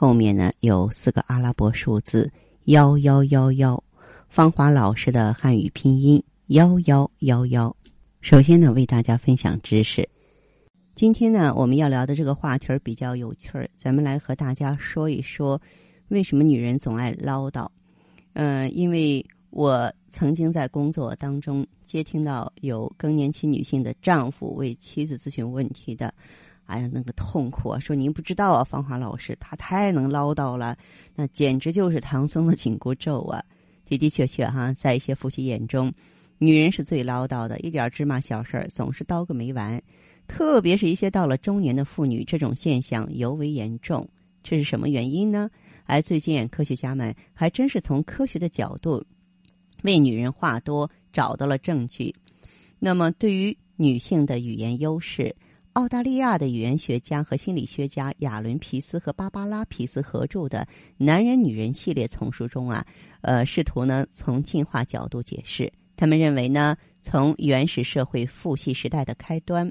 后面呢有四个阿拉伯数字幺幺幺幺，芳华老师的汉语拼音幺幺幺幺。首先呢，为大家分享知识。今天呢，我们要聊的这个话题儿比较有趣儿，咱们来和大家说一说，为什么女人总爱唠叨？嗯，因为我曾经在工作当中接听到有更年期女性的丈夫为妻子咨询问题的。哎呀，那个痛苦啊！说您不知道啊，芳华老师，他太能唠叨了，那简直就是唐僧的紧箍咒啊！的的确确哈，在一些夫妻眼中，女人是最唠叨的，一点芝麻小事儿总是叨个没完。特别是一些到了中年的妇女，这种现象尤为严重。这是什么原因呢？哎，最近科学家们还真是从科学的角度为女人话多找到了证据。那么，对于女性的语言优势。澳大利亚的语言学家和心理学家亚伦皮斯和芭芭拉皮斯合著的《男人女人》系列丛书中啊，呃，试图呢从进化角度解释。他们认为呢，从原始社会父系时代的开端，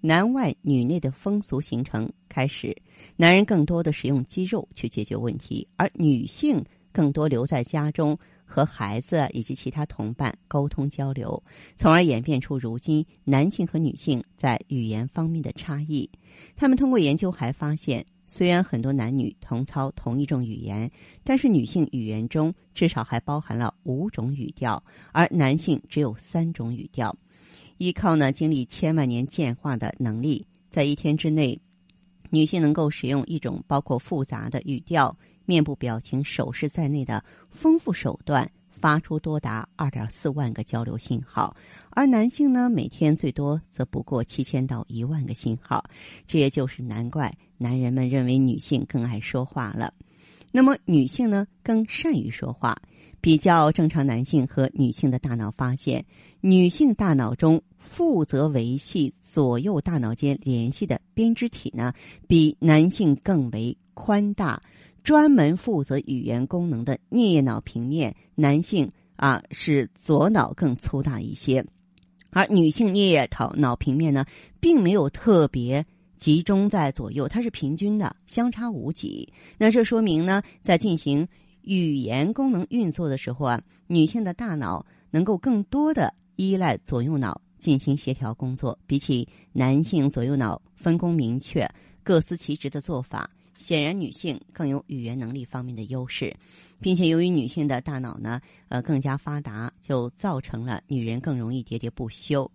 男外女内的风俗形成开始，男人更多的使用肌肉去解决问题，而女性更多留在家中。和孩子以及其他同伴沟通交流，从而演变出如今男性和女性在语言方面的差异。他们通过研究还发现，虽然很多男女同操同一种语言，但是女性语言中至少还包含了五种语调，而男性只有三种语调。依靠呢经历千万年进化的能力，在一天之内，女性能够使用一种包括复杂的语调。面部表情、手势在内的丰富手段，发出多达二点四万个交流信号，而男性呢，每天最多则不过七千到一万个信号。这也就是难怪男人们认为女性更爱说话了。那么，女性呢，更善于说话。比较正常男性和女性的大脑，发现女性大脑中负责维系左右大脑间联系的编织体呢，比男性更为宽大。专门负责语言功能的颞叶脑平面，男性啊是左脑更粗大一些，而女性颞叶头脑平面呢，并没有特别集中在左右，它是平均的，相差无几。那这说明呢，在进行语言功能运作的时候啊，女性的大脑能够更多的依赖左右脑进行协调工作，比起男性左右脑分工明确、各司其职的做法。显然，女性更有语言能力方面的优势，并且由于女性的大脑呢，呃，更加发达，就造成了女人更容易喋喋不休。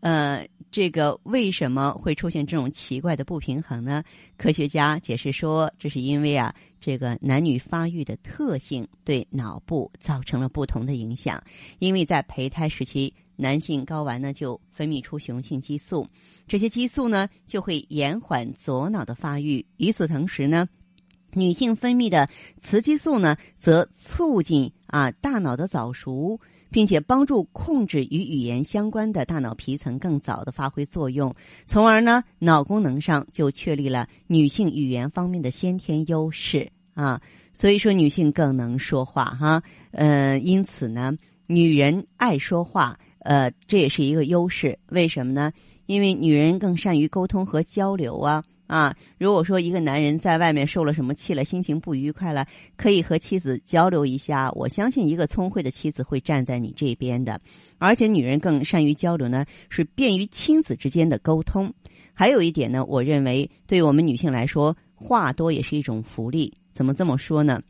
呃，这个为什么会出现这种奇怪的不平衡呢？科学家解释说，这是因为啊，这个男女发育的特性对脑部造成了不同的影响，因为在胚胎时期。男性睾丸呢就分泌出雄性激素，这些激素呢就会延缓左脑的发育。与此同时呢，女性分泌的雌激素呢则促进啊大脑的早熟，并且帮助控制与语言相关的大脑皮层更早的发挥作用，从而呢脑功能上就确立了女性语言方面的先天优势啊。所以说，女性更能说话哈。嗯，因此呢，女人爱说话。呃，这也是一个优势，为什么呢？因为女人更善于沟通和交流啊啊！如果说一个男人在外面受了什么气了，心情不愉快了，可以和妻子交流一下。我相信一个聪慧的妻子会站在你这边的。而且女人更善于交流呢，是便于亲子之间的沟通。还有一点呢，我认为对于我们女性来说，话多也是一种福利。怎么这么说呢？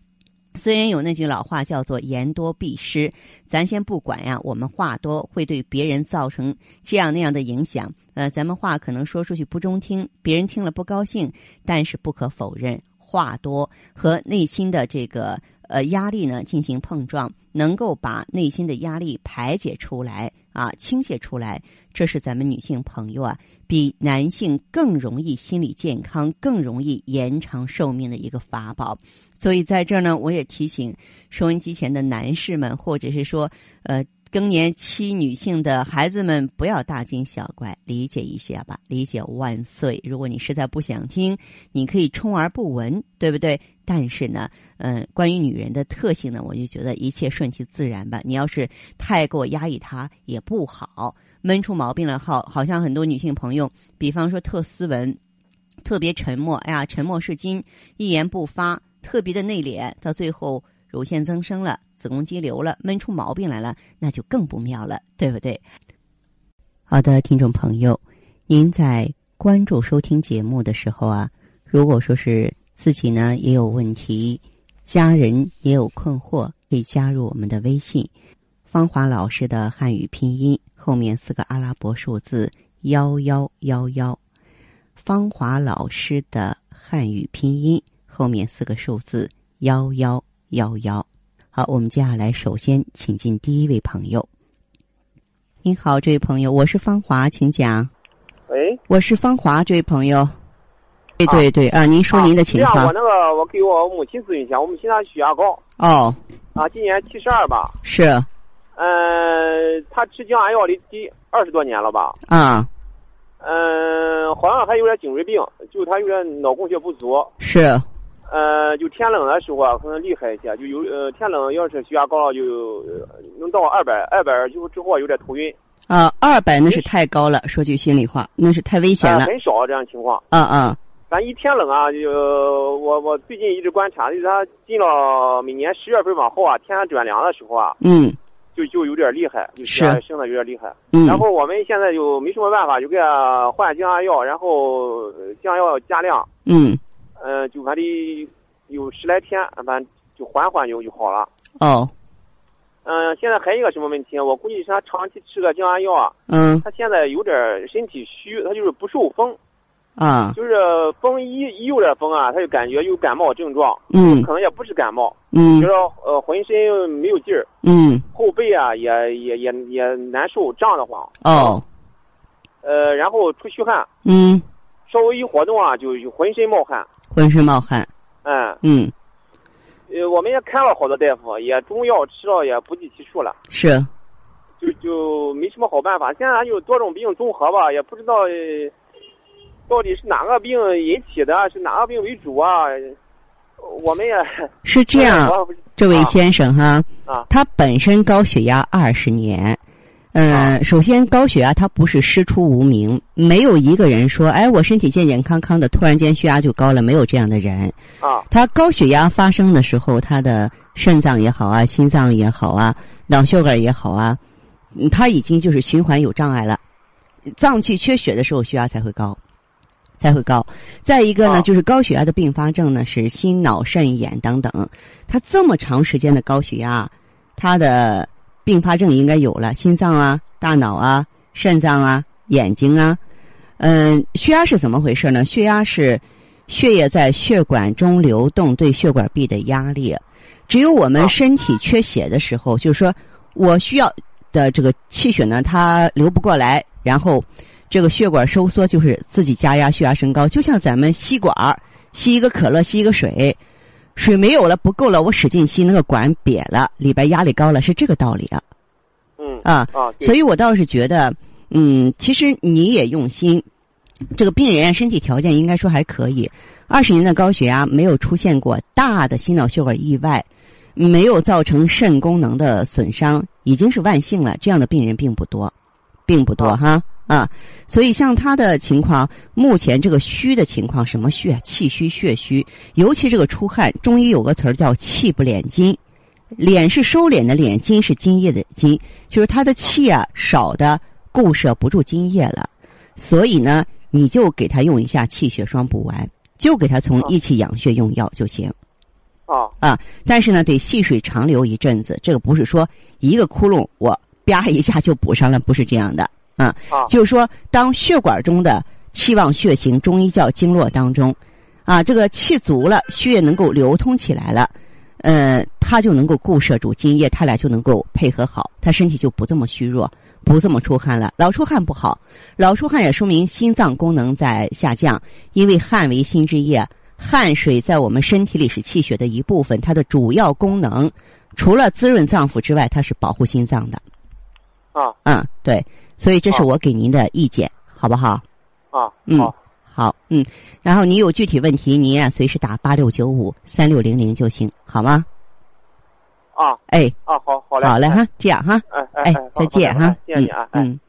虽然有那句老话叫做“言多必失”，咱先不管呀。我们话多会对别人造成这样那样的影响，呃，咱们话可能说出去不中听，别人听了不高兴。但是不可否认，话多和内心的这个呃压力呢进行碰撞，能够把内心的压力排解出来啊，倾泻出来，这是咱们女性朋友啊，比男性更容易心理健康、更容易延长寿命的一个法宝。所以在这儿呢，我也提醒收音机前的男士们，或者是说呃更年期女性的孩子们，不要大惊小怪，理解一下吧，理解万岁。如果你实在不想听，你可以充耳不闻，对不对？但是呢，嗯，关于女人的特性呢，我就觉得一切顺其自然吧。你要是太过压抑她，也不好。闷出毛病了，好，好像很多女性朋友，比方说特斯文，特别沉默，哎呀，沉默是金，一言不发，特别的内敛，到最后乳腺增生了，子宫肌瘤了，闷出毛病来了，那就更不妙了，对不对？好的，听众朋友，您在关注收听节目的时候啊，如果说是自己呢也有问题，家人也有困惑，可以加入我们的微信，芳华老师的汉语拼音。后面四个阿拉伯数字幺幺幺幺，芳华老师的汉语拼音后面四个数字幺幺幺幺。好，我们接下来首先请进第一位朋友。您好，这位朋友，我是芳华，请讲。喂，我是芳华，这位朋友。对对对啊，您说您的情况。我那个，我给我母亲咨询一下，我母亲她血压高。哦。啊，今年七十二吧。是。嗯，他吃降压药的第二十多年了吧？啊。嗯，好像还有点颈椎病，就他有点脑供血不足。是。呃，就天冷的时候啊，可能厉害一些，就有呃天冷要是血压高了，就能到二百，二百就之后有点头晕。啊，二百那是太高了，说句心里话，那是太危险了。很少这样情况。嗯嗯。咱一天冷啊，就我我最近一直观察，就是他进了每年十月份往后啊，天转凉的时候啊。嗯。就就有点厉害，就是生的有点厉害。嗯。然后我们现在就没什么办法，就给他换降压药，然后降压药加量。嗯。嗯，就反正有十来天，反正就缓缓就就好了。哦。嗯，现在还有一个什么问题？我估计是他长期吃个降压药啊。嗯。他现在有点身体虚，他就是不受风。啊，就是风一一有点风啊，他就感觉有感冒症状，嗯，可能也不是感冒，嗯，就是呃浑身没有劲儿，嗯，后背啊也也也也难受，胀得慌，哦，呃，然后出虚汗，嗯，稍微一活动啊就就浑身冒汗，浑身冒汗，嗯。嗯，呃，我们也看了好多大夫，也中药吃了也不计其数了，是，就就没什么好办法，现在就多种病综合吧，也不知道。到底是哪个病引起的？是哪个病为主啊？我们也 是这样，这位先生哈，啊，他本身高血压二十年，嗯，首先高血压他不是师出无名，没有一个人说，哎，我身体健健康康的，突然间血压就高了，没有这样的人。啊，他高血压发生的时候，他的肾脏也好啊，心脏也好啊，脑血管也好啊，他已经就是循环有障碍了，脏器缺血的时候，血压才会高。才会高。再一个呢，就是高血压的并发症呢是心脑肾眼等等。他这么长时间的高血压，他的并发症应该有了，心脏啊、大脑啊、肾脏啊、眼睛啊。嗯，血压是怎么回事呢？血压是血液在血管中流动对血管壁的压力。只有我们身体缺血的时候，就是说我需要的这个气血呢，它流不过来，然后。这个血管收缩就是自己加压，血压升高，就像咱们吸管吸一个可乐，吸一个水，水没有了，不够了，我使劲吸，那个管瘪了，里边压力高了，是这个道理啊。嗯啊啊，所以我倒是觉得，嗯，其实你也用心，这个病人身体条件应该说还可以，二十年的高血压没有出现过大的心脑血管意外，没有造成肾功能的损伤，已经是万幸了。这样的病人并不多，并不多哈。啊，所以像他的情况，目前这个虚的情况，什么虚啊？气虚、血虚，尤其这个出汗。中医有个词儿叫“气不敛精”，敛是收敛的敛，精是津液的津，就是他的气啊少的固摄不住津液了。所以呢，你就给他用一下气血双补丸，就给他从益气养血用药就行。啊啊，但是呢，得细水长流一阵子，这个不是说一个窟窿我啪一下就补上了，不是这样的。啊，就是说，当血管中的气旺血行，中医叫经络当中，啊，这个气足了，血液能够流通起来了，呃，它就能够固摄住津液，它俩就能够配合好，他身体就不这么虚弱，不这么出汗了。老出汗不好，老出汗也说明心脏功能在下降，因为汗为心之液，汗水在我们身体里是气血的一部分，它的主要功能除了滋润脏腑之外，它是保护心脏的。啊，嗯，对，所以这是我给您的意见，好不好？啊，嗯好，好，嗯，然后你有具体问题，您啊随时打八六九五三六零零就行，好吗？啊哎，啊，好好嘞，好嘞哈，这样哈，哎哎再见哈，谢谢你啊，哎。嗯。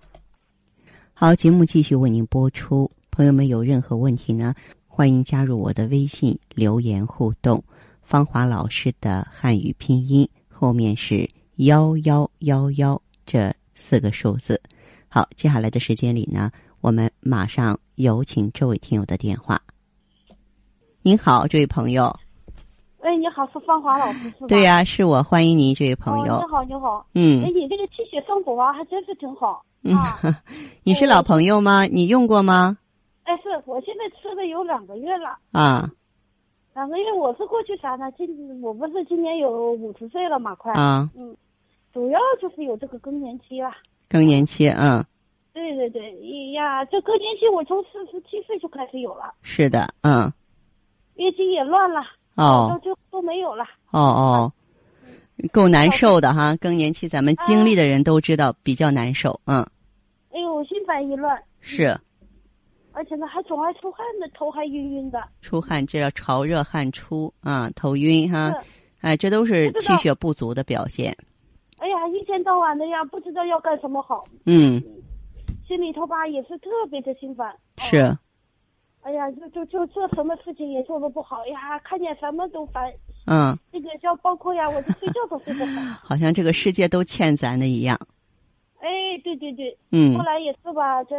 好，节目继续为您播出。朋友们有任何问题呢，欢迎加入我的微信留言互动。芳华老师的汉语拼音后面是幺幺幺幺这四个数字。好，接下来的时间里呢，我们马上有请这位听友的电话。您好，这位朋友。哎，你好，是芳华老师是吧？对呀、是我，欢迎您，这位朋友。哦，你好，你好。嗯哎，你这个气血双补啊，还真是挺好嗯啊。你是老朋友吗？你用过吗？哎，是我现在吃了有两个月了，啊两个月我是过去啥呢？今我不是今年有五十岁了嘛，快。啊，嗯，主要就是有这个更年期了。更年期，嗯，对对对，哎呀，这更年期我从四十七岁就开始有了，是的，嗯，月经也乱了，到哦最后都没有了。哦哦，够难受的哈。更年期咱们经历的人都知道比较难受，嗯，哎呦，心烦意乱，是。而且呢还总爱出汗的，头还晕晕的。出汗，这叫潮热汗出啊，头晕哈。是，哎，这都是气血不足的表现，天到晚的呀，不知道要干什么好，嗯，心里头吧也是特别的心烦。是。哦。哎呀，就就就做什么事情也做的不好呀，看见什么都烦。嗯，这个叫包括呀，我就睡觉都睡不好。好像这个世界都欠咱的一样，哎，对对对，嗯。后来也是吧，这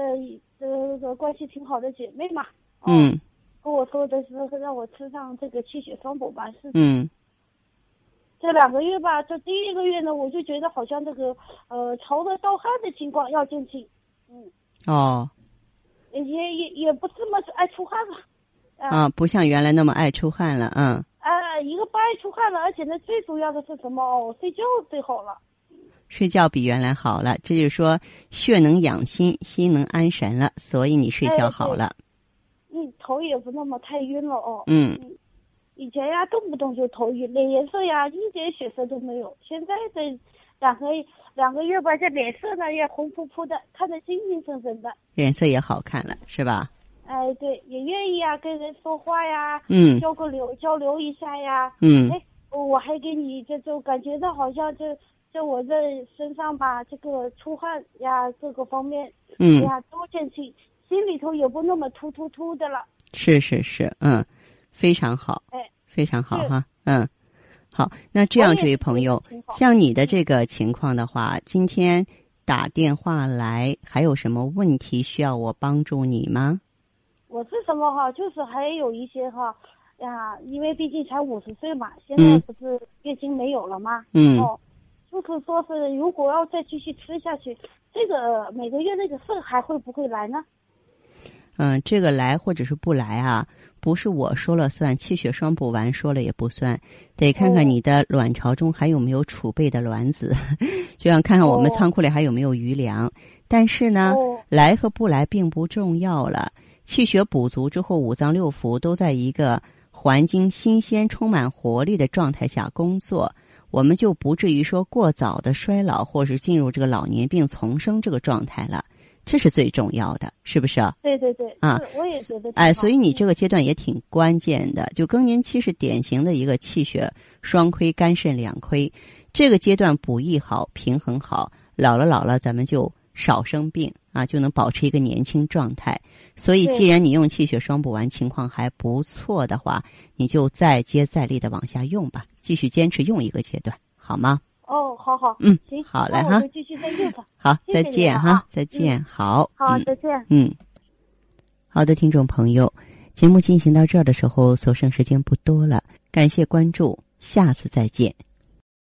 这个关系挺好的姐妹嘛，哦、嗯。跟我说的是让我吃上这个气血双补吧，是。嗯这两个月吧，这第一个月呢，我就觉得好像这个呃潮热盗汗的情况要减轻，嗯，哦也也也不这么爱出汗了，啊啊，不像原来那么爱出汗了，嗯，啊，一个不爱出汗了，而且呢，最主要的是什么？哦，睡觉最好了。睡觉比原来好了，这就是说血能养心，心能安神了，所以你睡觉好了，嗯，头也不那么太晕了哦。嗯以前呀，动不动就头晕，脸颜色呀一点血色都没有。现在这两个两个月吧，这脸色呢也红扑扑的，看着精精神神的。脸色也好看了，是吧？哎，对，也愿意呀，跟人说话呀，嗯交个流交流一下呀。嗯哎，我还给你这就感觉到好像这这我这身上吧，这个出汗呀，各个方面，哎嗯，呀都减轻，心里头也不那么突突突的了。是是是，嗯，非常好，哎，非常好哈，嗯，好，那这样，这位朋友像你的这个情况的话，今天打电话来，还有什么问题需要我帮助你吗？我是什么哈，就是还有一些哈，呀，因为毕竟才五十岁嘛，现在嗯不是月经没有了吗？嗯哦，就是说是如果要再继续吃下去，这个每个月那个肾还会不会来呢？嗯，这个来或者是不来啊，不是我说了算，气血双补丸说了也不算，得看看哦你的卵巢中还有没有储备的卵子，就像看看我们哦仓库里还有没有余粮。但是呢，哦来和不来并不重要了。气血补足之后，五脏六腑都在一个环境新鲜、充满活力的状态下工作，我们就不至于说过早的衰老，或是进入这个老年病丛生这个状态了。这是最重要的，是不是啊？对对对，啊我也觉得挺哎，所以你这嗯个阶段也挺关键的。就更年期是典型的一个气血双亏、肝肾两亏，这个阶段补益好、平衡好，老了老了咱们就少生病啊，就能保持一个年轻状态。所以，既然你用气血双补丸情况还不错的话，你就再接再厉的往下用吧，继续坚持用一个阶段，好吗？哦，好好，嗯行，好嘞哈继续再用吧。好，再见哈，再见，好，好，嗯再见。嗯，好的，听众朋友，节目进行到这儿的时候，所剩时间不多了，感谢关注，下次再见。